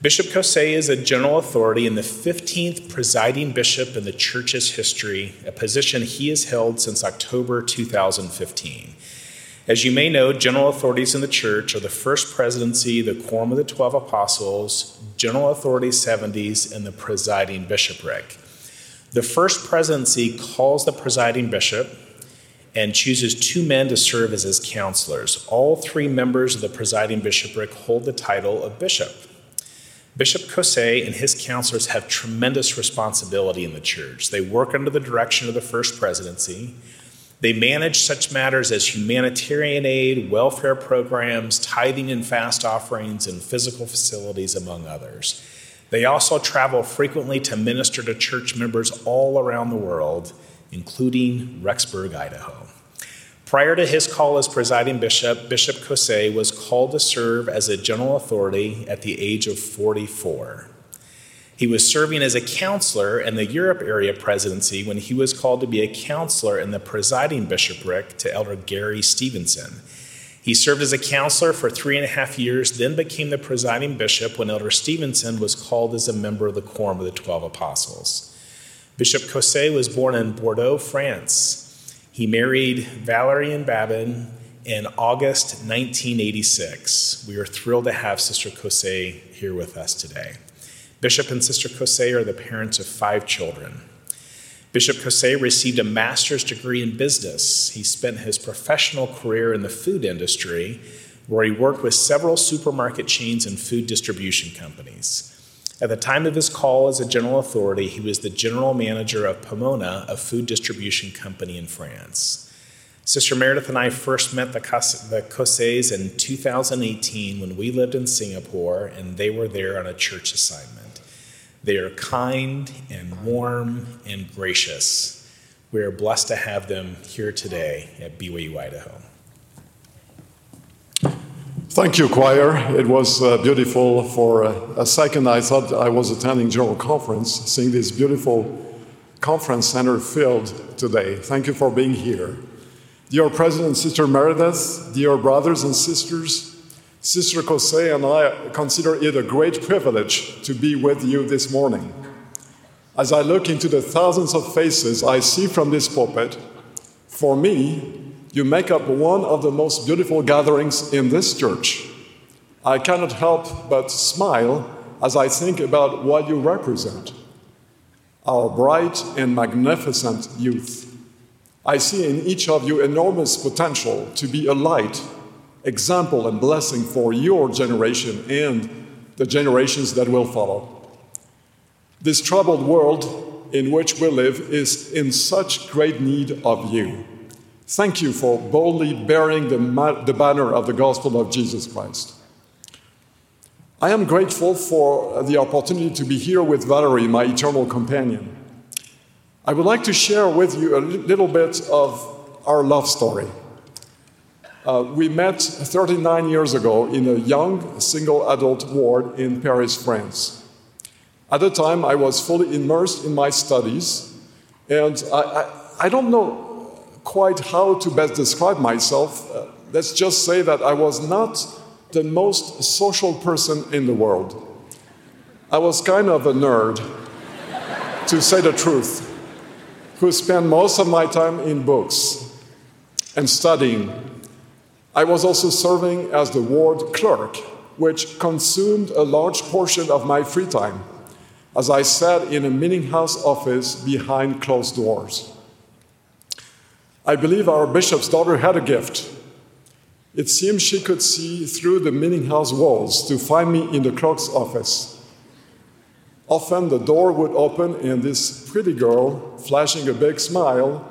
Bishop Caussé is a general authority and the 15th presiding bishop in the church's history, a position he has held since October 2015. As you may know, general authorities in the church are the first presidency, the Quorum of the Twelve Apostles, general authority 70s, and the presiding bishopric. The first presidency calls the presiding bishop and chooses two men to serve as his counselors. All three members of the presiding bishopric hold the title of bishop. Bishop Caussé and his counselors have tremendous responsibility in the church. They work under the direction of the first presidency. They manage such matters as humanitarian aid, welfare programs, tithing and fast offerings, and physical facilities, among others. They also travel frequently to minister to church members all around the world, including Rexburg, Idaho. Prior to his call as presiding bishop, Bishop Caussé was called to serve as a general authority at the age of 44. He was serving as a counselor in the Europe area presidency when he was called to be a counselor in the presiding bishopric to Elder Gary Stevenson. He served as a counselor for three and a half years, then became the presiding bishop when Elder Stevenson was called as a member of the Quorum of the Twelve Apostles. Bishop Caussé was born in Bordeaux, France. He married Valerian Babin in August 1986. We are thrilled to have Sister Caussé here with us today. Bishop and Sister Caussé are the parents of five children. Bishop Caussé received a master's degree in business. He spent his professional career in the food industry, where he worked with several supermarket chains and food distribution companies. At the time of his call as a general authority, he was the general manager of Pomona, a food distribution company in France. Sister Meredith and I first met the Caussés in 2018 when we lived in Singapore and they were there on a church assignment. They are kind and warm and gracious. We are blessed to have them here today at BYU Idaho. Thank you, choir. It was uh, beautiful. For uh, a second, I thought I was attending General Conference, seeing this beautiful conference center filled today. Thank you for being here. Dear President Sister Meredith, dear brothers and sisters, Sister Caussé and I consider it a great privilege to be with you this morning. As I look into the thousands of faces I see from this pulpit, for me, you make up one of the most beautiful gatherings in this church. I cannot help but smile as I think about what you represent our bright and magnificent youth. I see in each of you enormous potential to be a light example and blessing for your generation and the generations that will follow. This troubled world in which we live is in such great need of you. Thank you for boldly bearing the, ma- the banner of the gospel of Jesus Christ. I am grateful for the opportunity to be here with Valerie, my eternal companion. I would like to share with you a little bit of our love story. Uh, we met 39 years ago in a young single adult ward in Paris, France. At the time, I was fully immersed in my studies, and I, I, I don't know quite how to best describe myself. Uh, let's just say that I was not the most social person in the world. I was kind of a nerd, to say the truth, who spent most of my time in books and studying I was also serving as the ward clerk, which consumed a large portion of my free time as I sat in a meeting house office behind closed doors. I believe our bishop's daughter had a gift. It seemed she could see through the meeting house walls to find me in the clerk's office. Often the door would open and this pretty girl, flashing a big smile,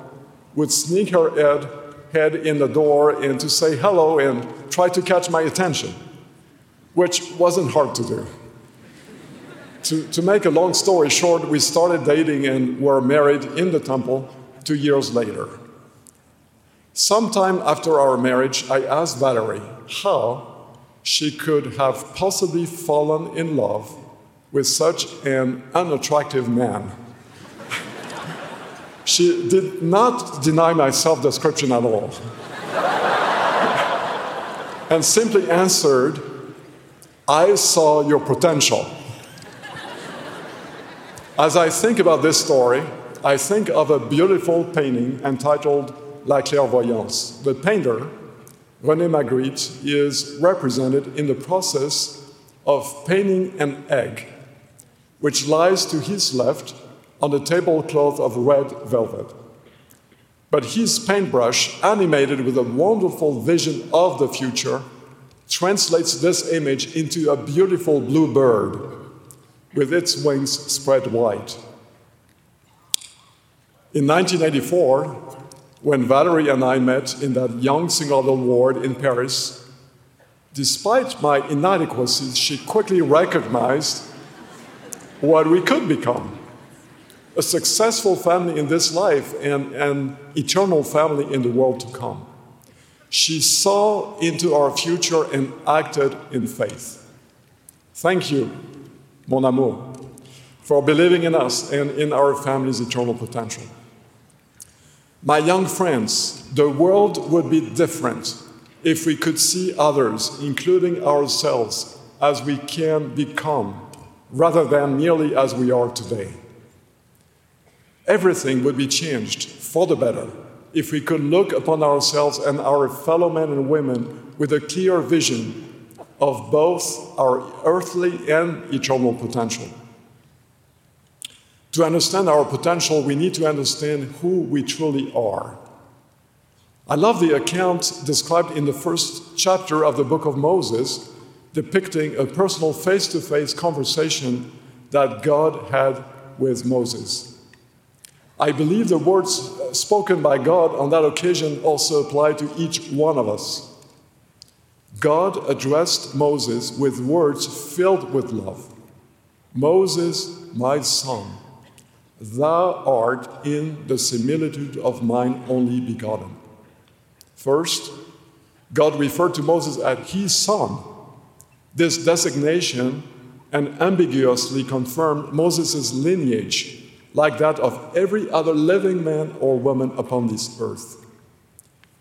would sneak her head head in the door and to say hello and try to catch my attention, which wasn't hard to do. to, to make a long story short, we started dating and were married in the temple two years later. Sometime after our marriage, I asked Valerie how she could have possibly fallen in love with such an unattractive man. She did not deny my self description at all. and simply answered, I saw your potential. As I think about this story, I think of a beautiful painting entitled La Clairvoyance. The painter, René Magritte, is represented in the process of painting an egg, which lies to his left on a tablecloth of red velvet. But his paintbrush, animated with a wonderful vision of the future, translates this image into a beautiful blue bird with its wings spread wide. In 1984, when Valerie and I met in that young single ward in Paris, despite my inadequacies, she quickly recognized what we could become a successful family in this life and an eternal family in the world to come. She saw into our future and acted in faith. Thank you, mon amour, for believing in us and in our family's eternal potential. My young friends, the world would be different if we could see others, including ourselves, as we can become, rather than merely as we are today everything would be changed for the better if we could look upon ourselves and our fellow men and women with a clear vision of both our earthly and eternal potential. To understand our potential, we need to understand who we truly are. I love the account described in the first chapter of the book of Moses, depicting a personal face to face conversation that God had with Moses. I believe the words uh, spoken by God on that occasion also apply to each one of us. God addressed Moses with words filled with love Moses, my son, thou art in the similitude of mine only begotten. First, God referred to Moses as his son. This designation ambiguously confirmed Moses' lineage like that of every other living man or woman upon this earth.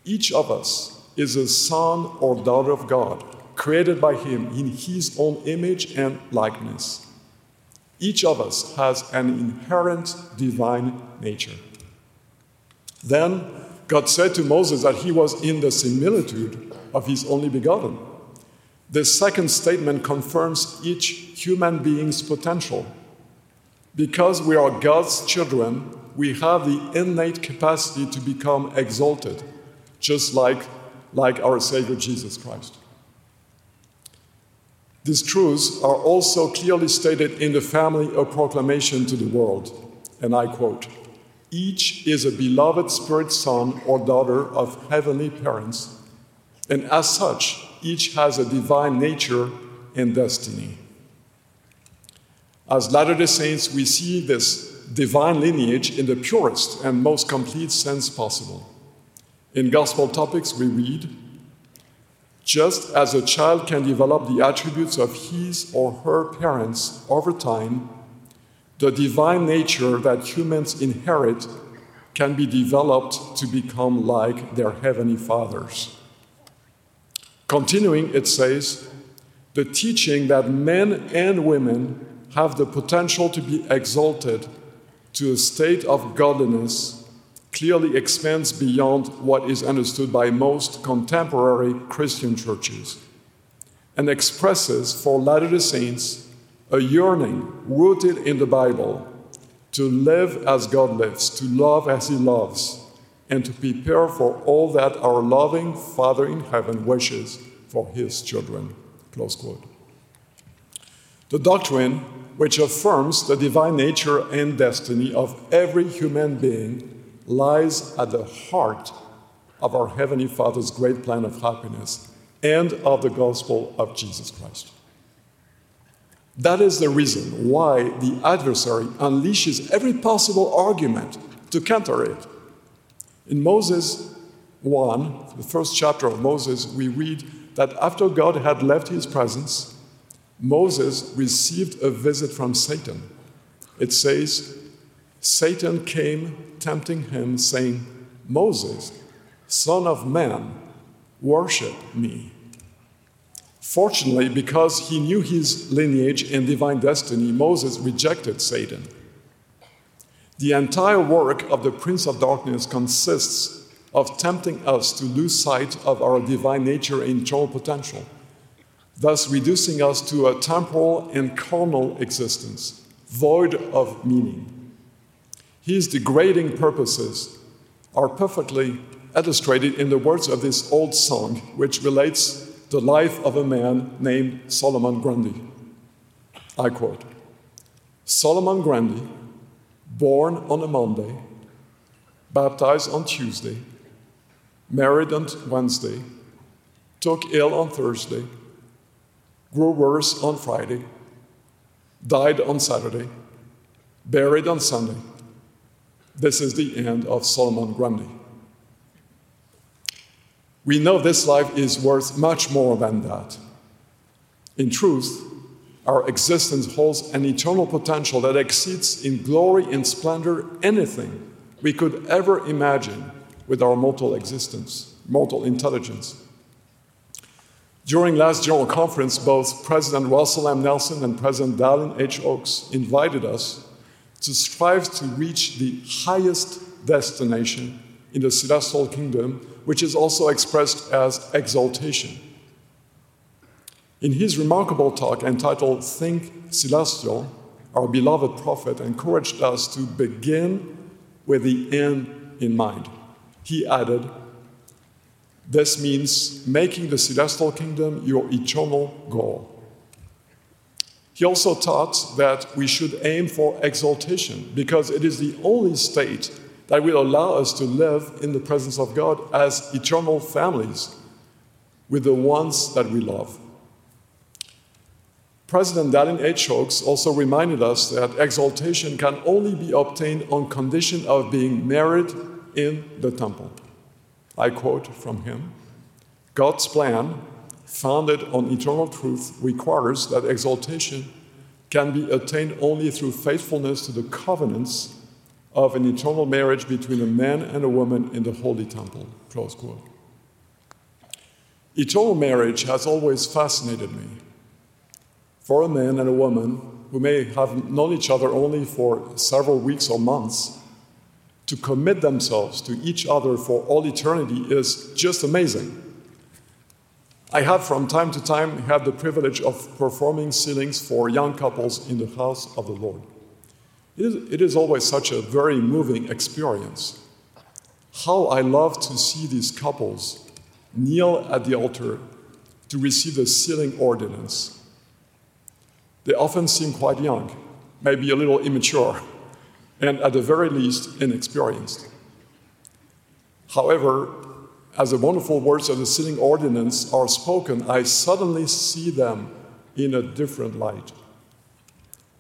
Each of us is a son or daughter of God, created by Him in His own image and likeness. Each of us has an inherent divine nature. Then God said to Moses that he was in the similitude of his only begotten. This second statement confirms each human being's potential because we are God's children, we have the innate capacity to become exalted, just like, like our Savior Jesus Christ. These truths are also clearly stated in the family of proclamation to the world. And I quote Each is a beloved spirit son or daughter of heavenly parents, and as such, each has a divine nature and destiny. As Latter day Saints, we see this divine lineage in the purest and most complete sense possible. In Gospel Topics, we read Just as a child can develop the attributes of his or her parents over time, the divine nature that humans inherit can be developed to become like their heavenly fathers. Continuing, it says, the teaching that men and women have the potential to be exalted to a state of godliness clearly expands beyond what is understood by most contemporary Christian churches and expresses for Latter day Saints a yearning rooted in the Bible to live as God lives, to love as He loves, and to prepare for all that our loving Father in heaven wishes for His children. Close quote. The doctrine which affirms the divine nature and destiny of every human being, lies at the heart of our Heavenly Father's great plan of happiness and of the gospel of Jesus Christ. That is the reason why the adversary unleashes every possible argument to counter it. In Moses 1, the first chapter of Moses, we read that after God had left his presence, Moses received a visit from Satan. It says, Satan came tempting him, saying, Moses, son of man, worship me. Fortunately, because he knew his lineage and divine destiny, Moses rejected Satan. The entire work of the Prince of Darkness consists of tempting us to lose sight of our divine nature and eternal potential, thus reducing us to a temporal and carnal existence, void of meaning. His degrading purposes are perfectly illustrated in the words of this old song, which relates the life of a man named Solomon Grundy. I quote Solomon Grundy, born on a Monday, baptized on Tuesday, married on Wednesday, took ill on Thursday, grew worse on Friday, died on Saturday, buried on Sunday. This is the end of Solomon Grundy. We know this life is worth much more than that. In truth, our existence holds an eternal potential that exceeds in glory and splendor anything we could ever imagine with our mortal existence, mortal intelligence. During last General Conference, both President Russell M. Nelson and President Dallin H. Oaks invited us to strive to reach the highest destination in the celestial kingdom which is also expressed as exaltation. In his remarkable talk entitled Think Celestial, our beloved prophet encouraged us to begin with the end in mind. He added, This means making the celestial kingdom your eternal goal. He also taught that we should aim for exaltation because it is the only state that will allow us to live in the presence of God as eternal families with the ones that we love. President Dallin H. Oaks also reminded us that exaltation can only be obtained on condition of being married in the temple. I quote from him God's plan, founded on eternal truth, requires that exaltation can be attained only through faithfulness to the covenants of an eternal marriage between a man and a woman in the holy temple. Close quote. Eternal marriage has always fascinated me. For a man and a woman who may have known each other only for several weeks or months, to commit themselves to each other for all eternity is just amazing. I have from time to time had the privilege of performing sealings for young couples in the house of the Lord. It is, it is always such a very moving experience. How I love to see these couples kneel at the altar to receive the sealing ordinance. They often seem quite young, maybe a little immature, and at the very least, inexperienced. However, as the wonderful words of the sealing ordinance are spoken, I suddenly see them in a different light.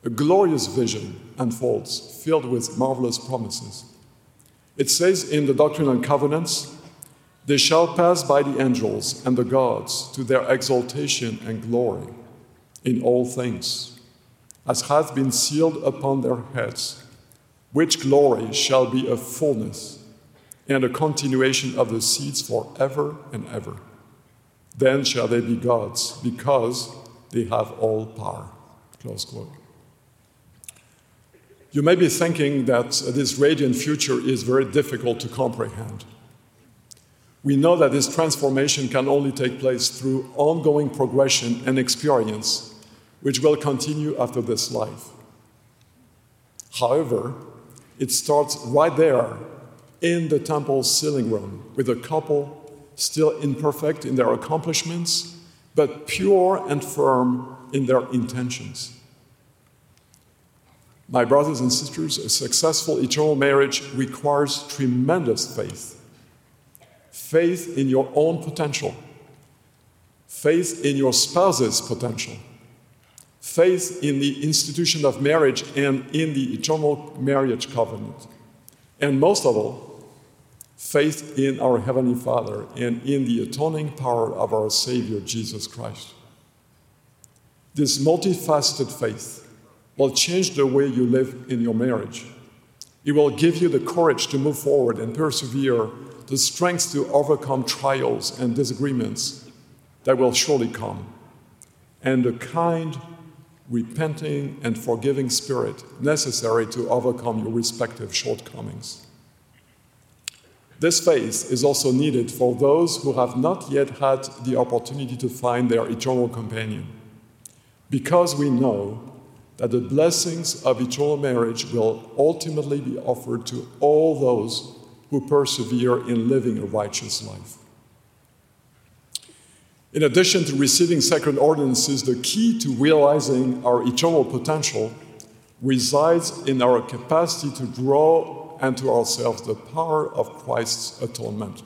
A glorious vision unfolds, filled with marvelous promises. It says in the Doctrine and Covenants, they shall pass by the angels and the gods to their exaltation and glory in all things, as hath been sealed upon their heads, which glory shall be a fullness and a continuation of the seeds forever and ever. Then shall they be gods, because they have all power. Close quote. You may be thinking that this radiant future is very difficult to comprehend. We know that this transformation can only take place through ongoing progression and experience, which will continue after this life. However, it starts right there in the temple's sealing room with a couple still imperfect in their accomplishments, but pure and firm in their intentions. My brothers and sisters, a successful eternal marriage requires tremendous faith. Faith in your own potential, faith in your spouse's potential, faith in the institution of marriage and in the eternal marriage covenant, and most of all, faith in our Heavenly Father and in the atoning power of our Savior Jesus Christ. This multifaceted faith will change the way you live in your marriage. It will give you the courage to move forward and persevere, the strength to overcome trials and disagreements that will surely come. and the kind, repenting, and forgiving spirit necessary to overcome your respective shortcomings. This faith is also needed for those who have not yet had the opportunity to find their eternal companion, because we know that the blessings of eternal marriage will ultimately be offered to all those who persevere in living a righteous life. In addition to receiving sacred ordinances, the key to realizing our eternal potential resides in our capacity to draw unto ourselves the power of Christ's atonement.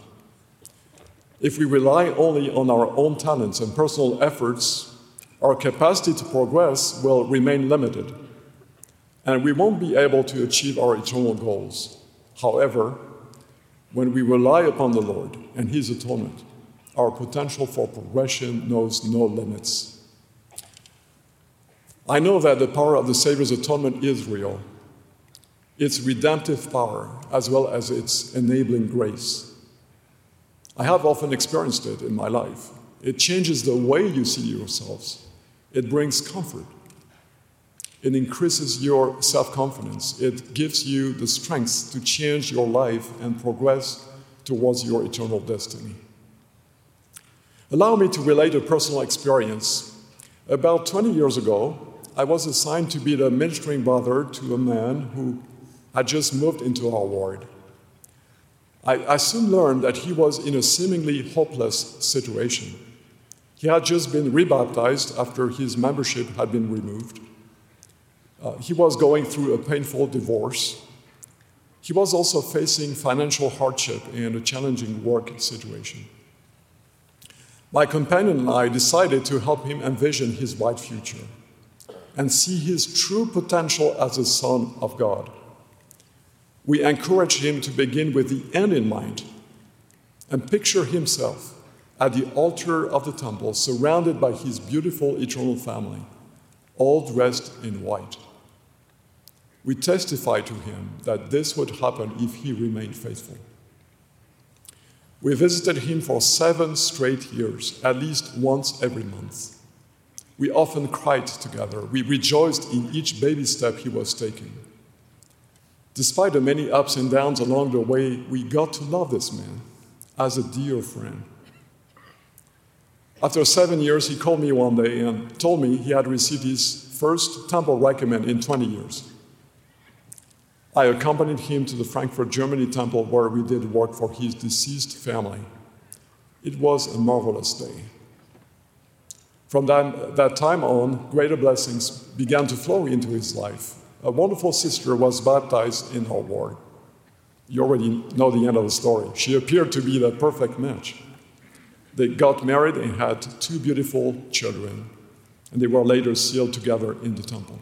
If we rely only on our own talents and personal efforts, our capacity to progress will remain limited, and we won't be able to achieve our eternal goals. However, when we rely upon the Lord and His atonement, our potential for progression knows no limits. I know that the power of the Savior's atonement is real, its redemptive power, as well as its enabling grace. I have often experienced it in my life. It changes the way you see yourselves, it brings comfort, it increases your self confidence, it gives you the strength to change your life and progress towards your eternal destiny. Allow me to relate a personal experience. About 20 years ago, I was assigned to be the ministering brother to a man who had just moved into our ward. I, I soon learned that he was in a seemingly hopeless situation. He had just been rebaptized after his membership had been removed. Uh, he was going through a painful divorce. He was also facing financial hardship and a challenging work situation. My companion and I decided to help him envision his bright future and see his true potential as a son of God. We encouraged him to begin with the end in mind and picture himself at the altar of the temple, surrounded by his beautiful eternal family, all dressed in white. We testified to him that this would happen if he remained faithful. We visited him for seven straight years, at least once every month. We often cried together. We rejoiced in each baby step he was taking. Despite the many ups and downs along the way, we got to love this man as a dear friend. After seven years, he called me one day and told me he had received his first temple recommend in 20 years. I accompanied him to the Frankfurt, Germany temple where we did work for his deceased family. It was a marvelous day. From that, that time on, greater blessings began to flow into his life. A wonderful sister was baptized in ward. You already know the end of the story. She appeared to be the perfect match. They got married and had two beautiful children, and they were later sealed together in the temple.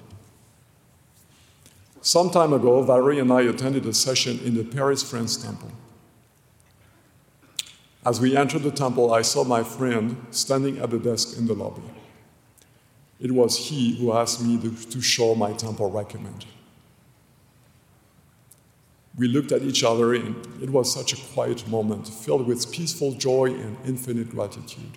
Some time ago, Valerie and I attended a session in the Paris France Temple. As we entered the temple, I saw my friend standing at the desk in the lobby. It was he who asked me to show my temple recommend. We looked at each other, and it was such a quiet moment, filled with peaceful joy and infinite gratitude.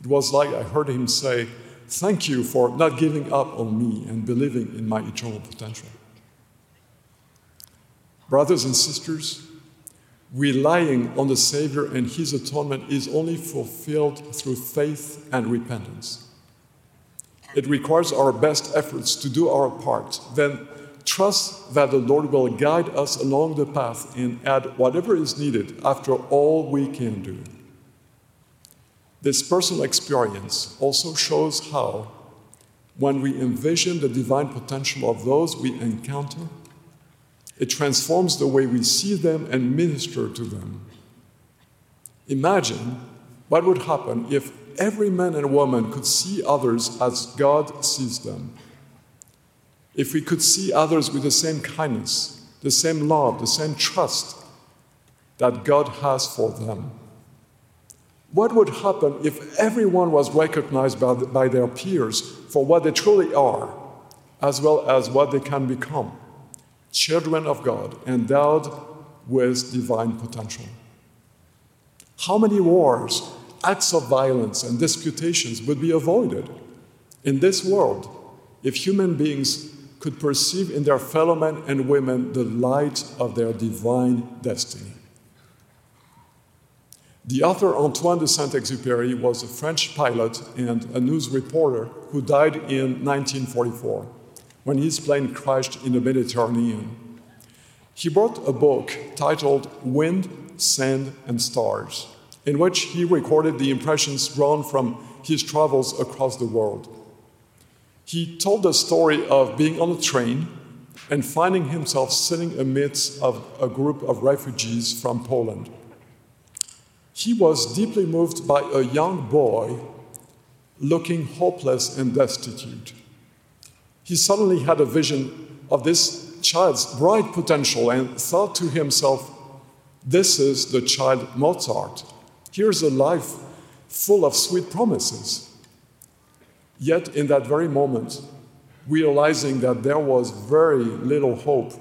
It was like I heard him say, Thank you for not giving up on me and believing in my eternal potential. Brothers and sisters, relying on the Savior and His atonement is only fulfilled through faith and repentance. It requires our best efforts to do our part. Then trust that the Lord will guide us along the path and add whatever is needed after all we can do. This personal experience also shows how, when we envision the divine potential of those we encounter, it transforms the way we see them and minister to them. Imagine what would happen if every man and woman could see others as God sees them. If we could see others with the same kindness, the same love, the same trust that God has for them. What would happen if everyone was recognized by, the, by their peers for what they truly are, as well as what they can become? children of God, endowed with divine potential. How many wars, acts of violence, and disputations would be avoided In this world, if human beings could perceive in their fellow men and women the light of their divine destiny. The author Antoine de Saint Exupéry was a French pilot and a news reporter who died in 1944 when his plane crashed in the Mediterranean. He wrote a book titled Wind, Sand, and Stars, in which he recorded the impressions drawn from his travels across the world. He told the story of being on a train and finding himself sitting amidst of a group of refugees from Poland. He was deeply moved by a young boy looking hopeless and destitute. He suddenly had a vision of this child's bright potential and thought to himself, This is the child Mozart. Here's a life full of sweet promises. Yet, in that very moment, realizing that there was very little hope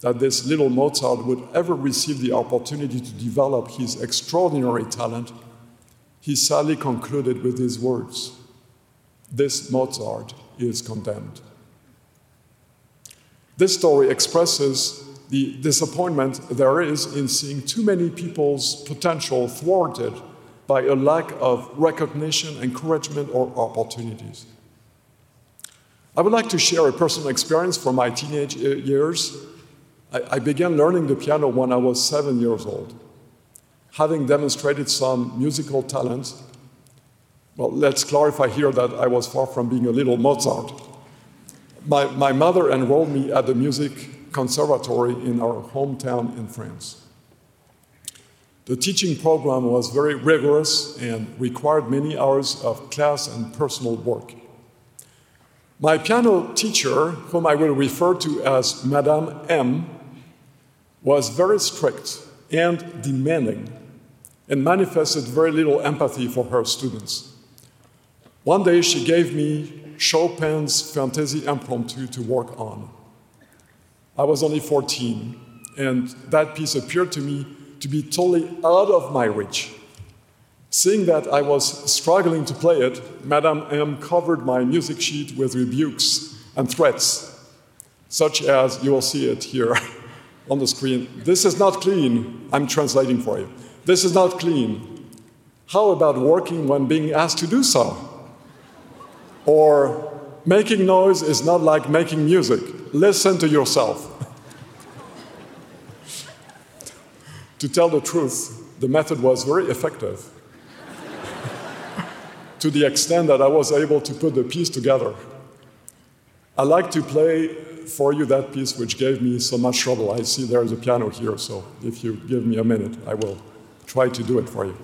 that this little Mozart would ever receive the opportunity to develop his extraordinary talent, he sadly concluded with these words This Mozart is condemned. This story expresses the disappointment there is in seeing too many people's potential thwarted by a lack of recognition, encouragement, or opportunities. I would like to share a personal experience from my teenage uh, years I, I began learning the piano when I was seven years old. Having demonstrated some musical talent, well, let's clarify here that I was far from being a little Mozart. My, my mother enrolled me at the music conservatory in our hometown in France. The teaching program was very rigorous and required many hours of class and personal work. My piano teacher, whom I will refer to as Madame M, was very strict and demanding and manifested very little empathy for her students. One day she gave me Chopin's Fantaisie Impromptu to work on. I was only 14, and that piece appeared to me to be totally out of my reach. Seeing that I was struggling to play it, Madame M covered my music sheet with rebukes and threats, such as you will see it here. on the screen, this is not clean. I'm translating for you. This is not clean. How about working when being asked to do so? Or making noise is not like making music. Listen to yourself. To tell the truth, the method was very effective to the extent that I was able to put the piece together. I like to play for you that piece which gave me so much trouble. I see there's a piano here, so if you give me a minute, I will try to do it for you.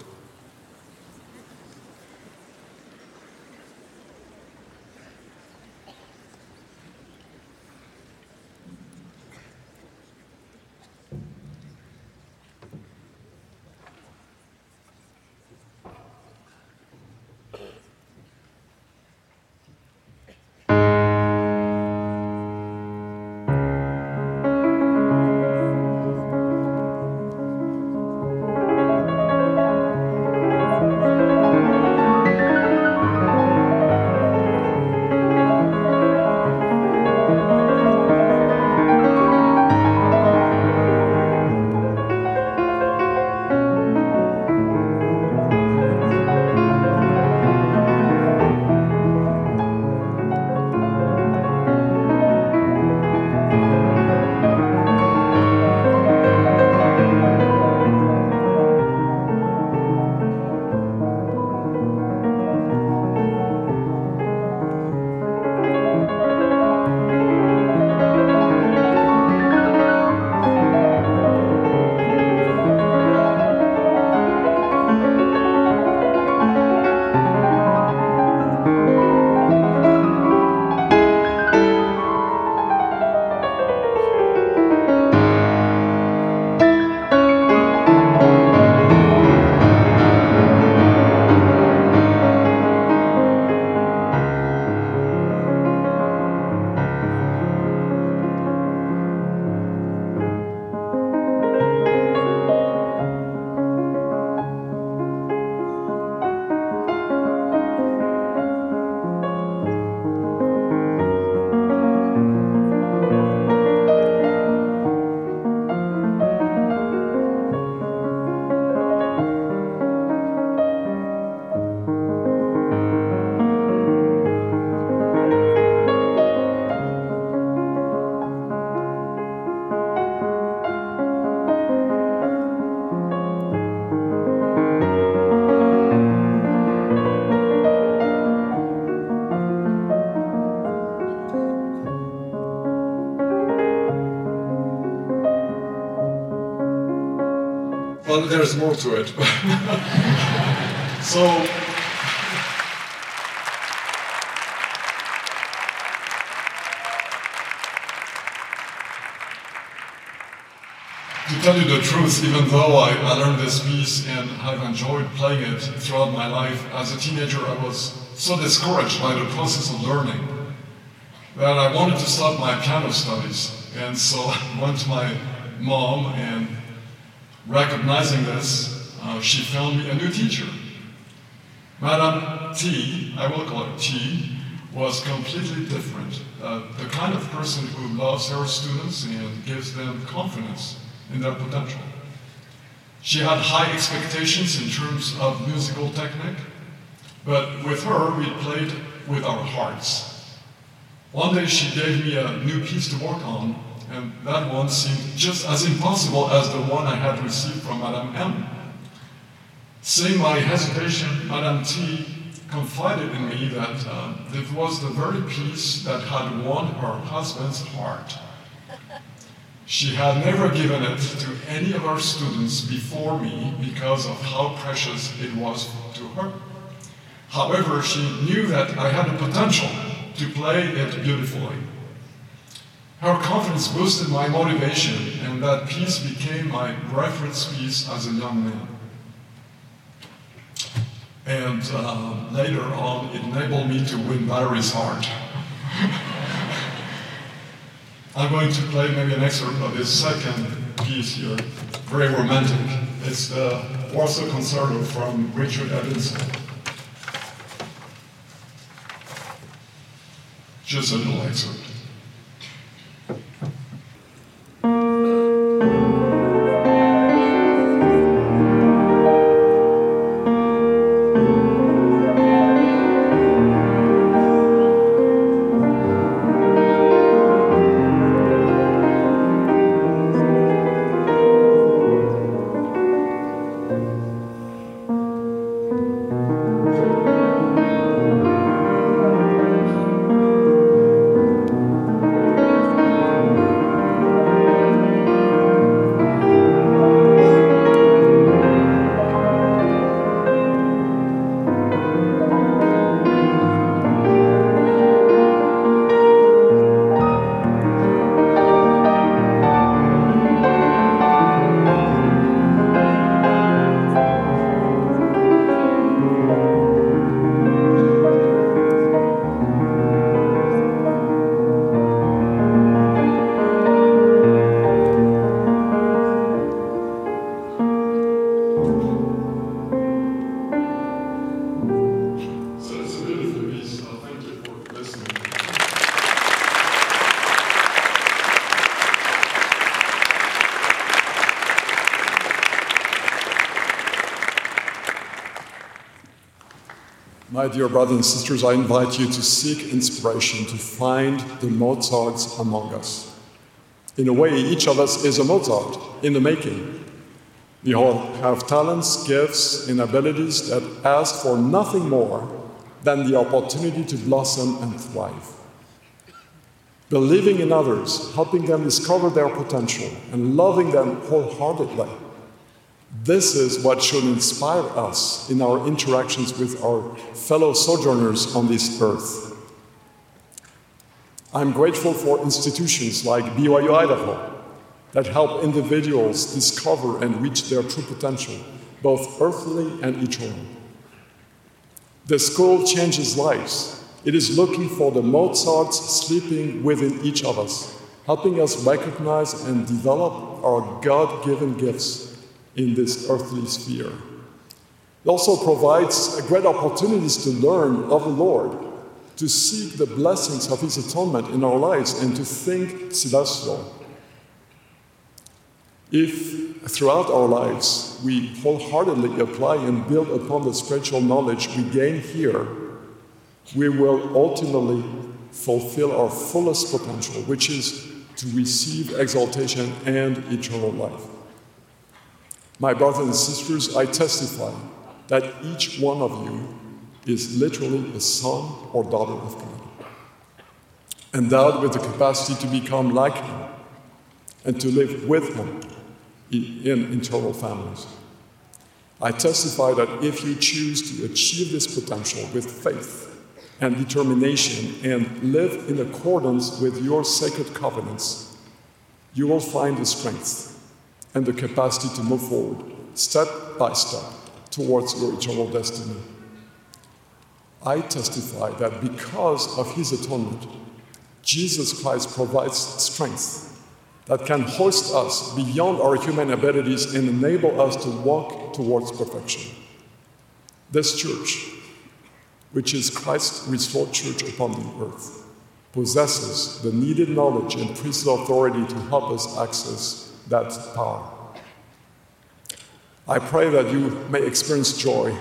There's more to it. so, to tell you the truth, even though I, I, learned this piece and I've enjoyed playing it throughout my life, as a teenager I was so discouraged by the process of learning that I wanted to stop my piano studies. And so I went to my mom and recognizing this, uh, she found me a new teacher. Madame T, I will call her T, was completely different. Uh, the kind of person who loves her students and gives them confidence in their potential. She had high expectations in terms of musical technique, but with her, we played with our hearts. One day she gave me a new piece to work on, and that one seemed just as impossible as the one I had received from Madame M. Seeing my hesitation, Madame T confided in me that uh, it was the very piece that had won her husband's heart. She had never given it to any of our students before me because of how precious it was to her. However, she knew that I had the potential to play it beautifully. Her confidence boosted my motivation, and that piece became my reference piece as a young man. And uh, later on, it enabled me to win Valerie's heart. I'm going to play maybe an excerpt of his second piece here, very romantic. It's the Warsaw Concerto from Richard Addinsell. Just a little excerpt. My dear brothers and sisters, I invite you to seek inspiration, to find the Mozarts among us. In a way, each of us is a Mozart in the making. We all have talents, gifts, and abilities that ask for nothing more than the opportunity to blossom and thrive. Believing in others, helping them discover their potential, and loving them wholeheartedly this is what should inspire us in our interactions with our fellow sojourners on this earth. I'm grateful for institutions like BYU Idaho that help individuals discover and reach their true potential, both earthly and eternal. The school changes lives. It is looking for the Mozarts sleeping within each of us, helping us recognize and develop our God given gifts in this earthly sphere. It also provides great opportunities to learn of the Lord, to seek the blessings of His atonement in our lives, and to think celestial. If throughout our lives we wholeheartedly apply and build upon the spiritual knowledge we gain here, we will ultimately fulfill our fullest potential, which is to receive exaltation and eternal life. My brothers and sisters, I testify that each one of you is literally a son or daughter of God, endowed with the capacity to become like Him and to live with Him in eternal families. I testify that if you choose to achieve this potential with faith and determination and live in accordance with your sacred covenants, you will find the strength and the capacity to move forward step by step towards your eternal destiny. I testify that because of his atonement, Jesus Christ provides strength that can hoist us beyond our human abilities and enable us to walk towards perfection. This church, which is Christ's restored church upon the earth, possesses the needed knowledge and priestly authority to help us access that power. I pray that you may experience joy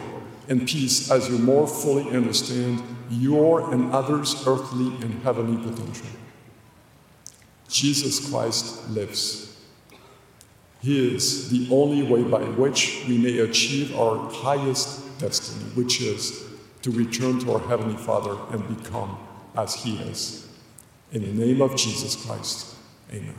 and peace as you more fully understand your and others' earthly and heavenly potential. Jesus Christ lives. He is the only way by which we may achieve our highest destiny, which is to return to our Heavenly Father and become as He is. In the name of Jesus Christ, amen.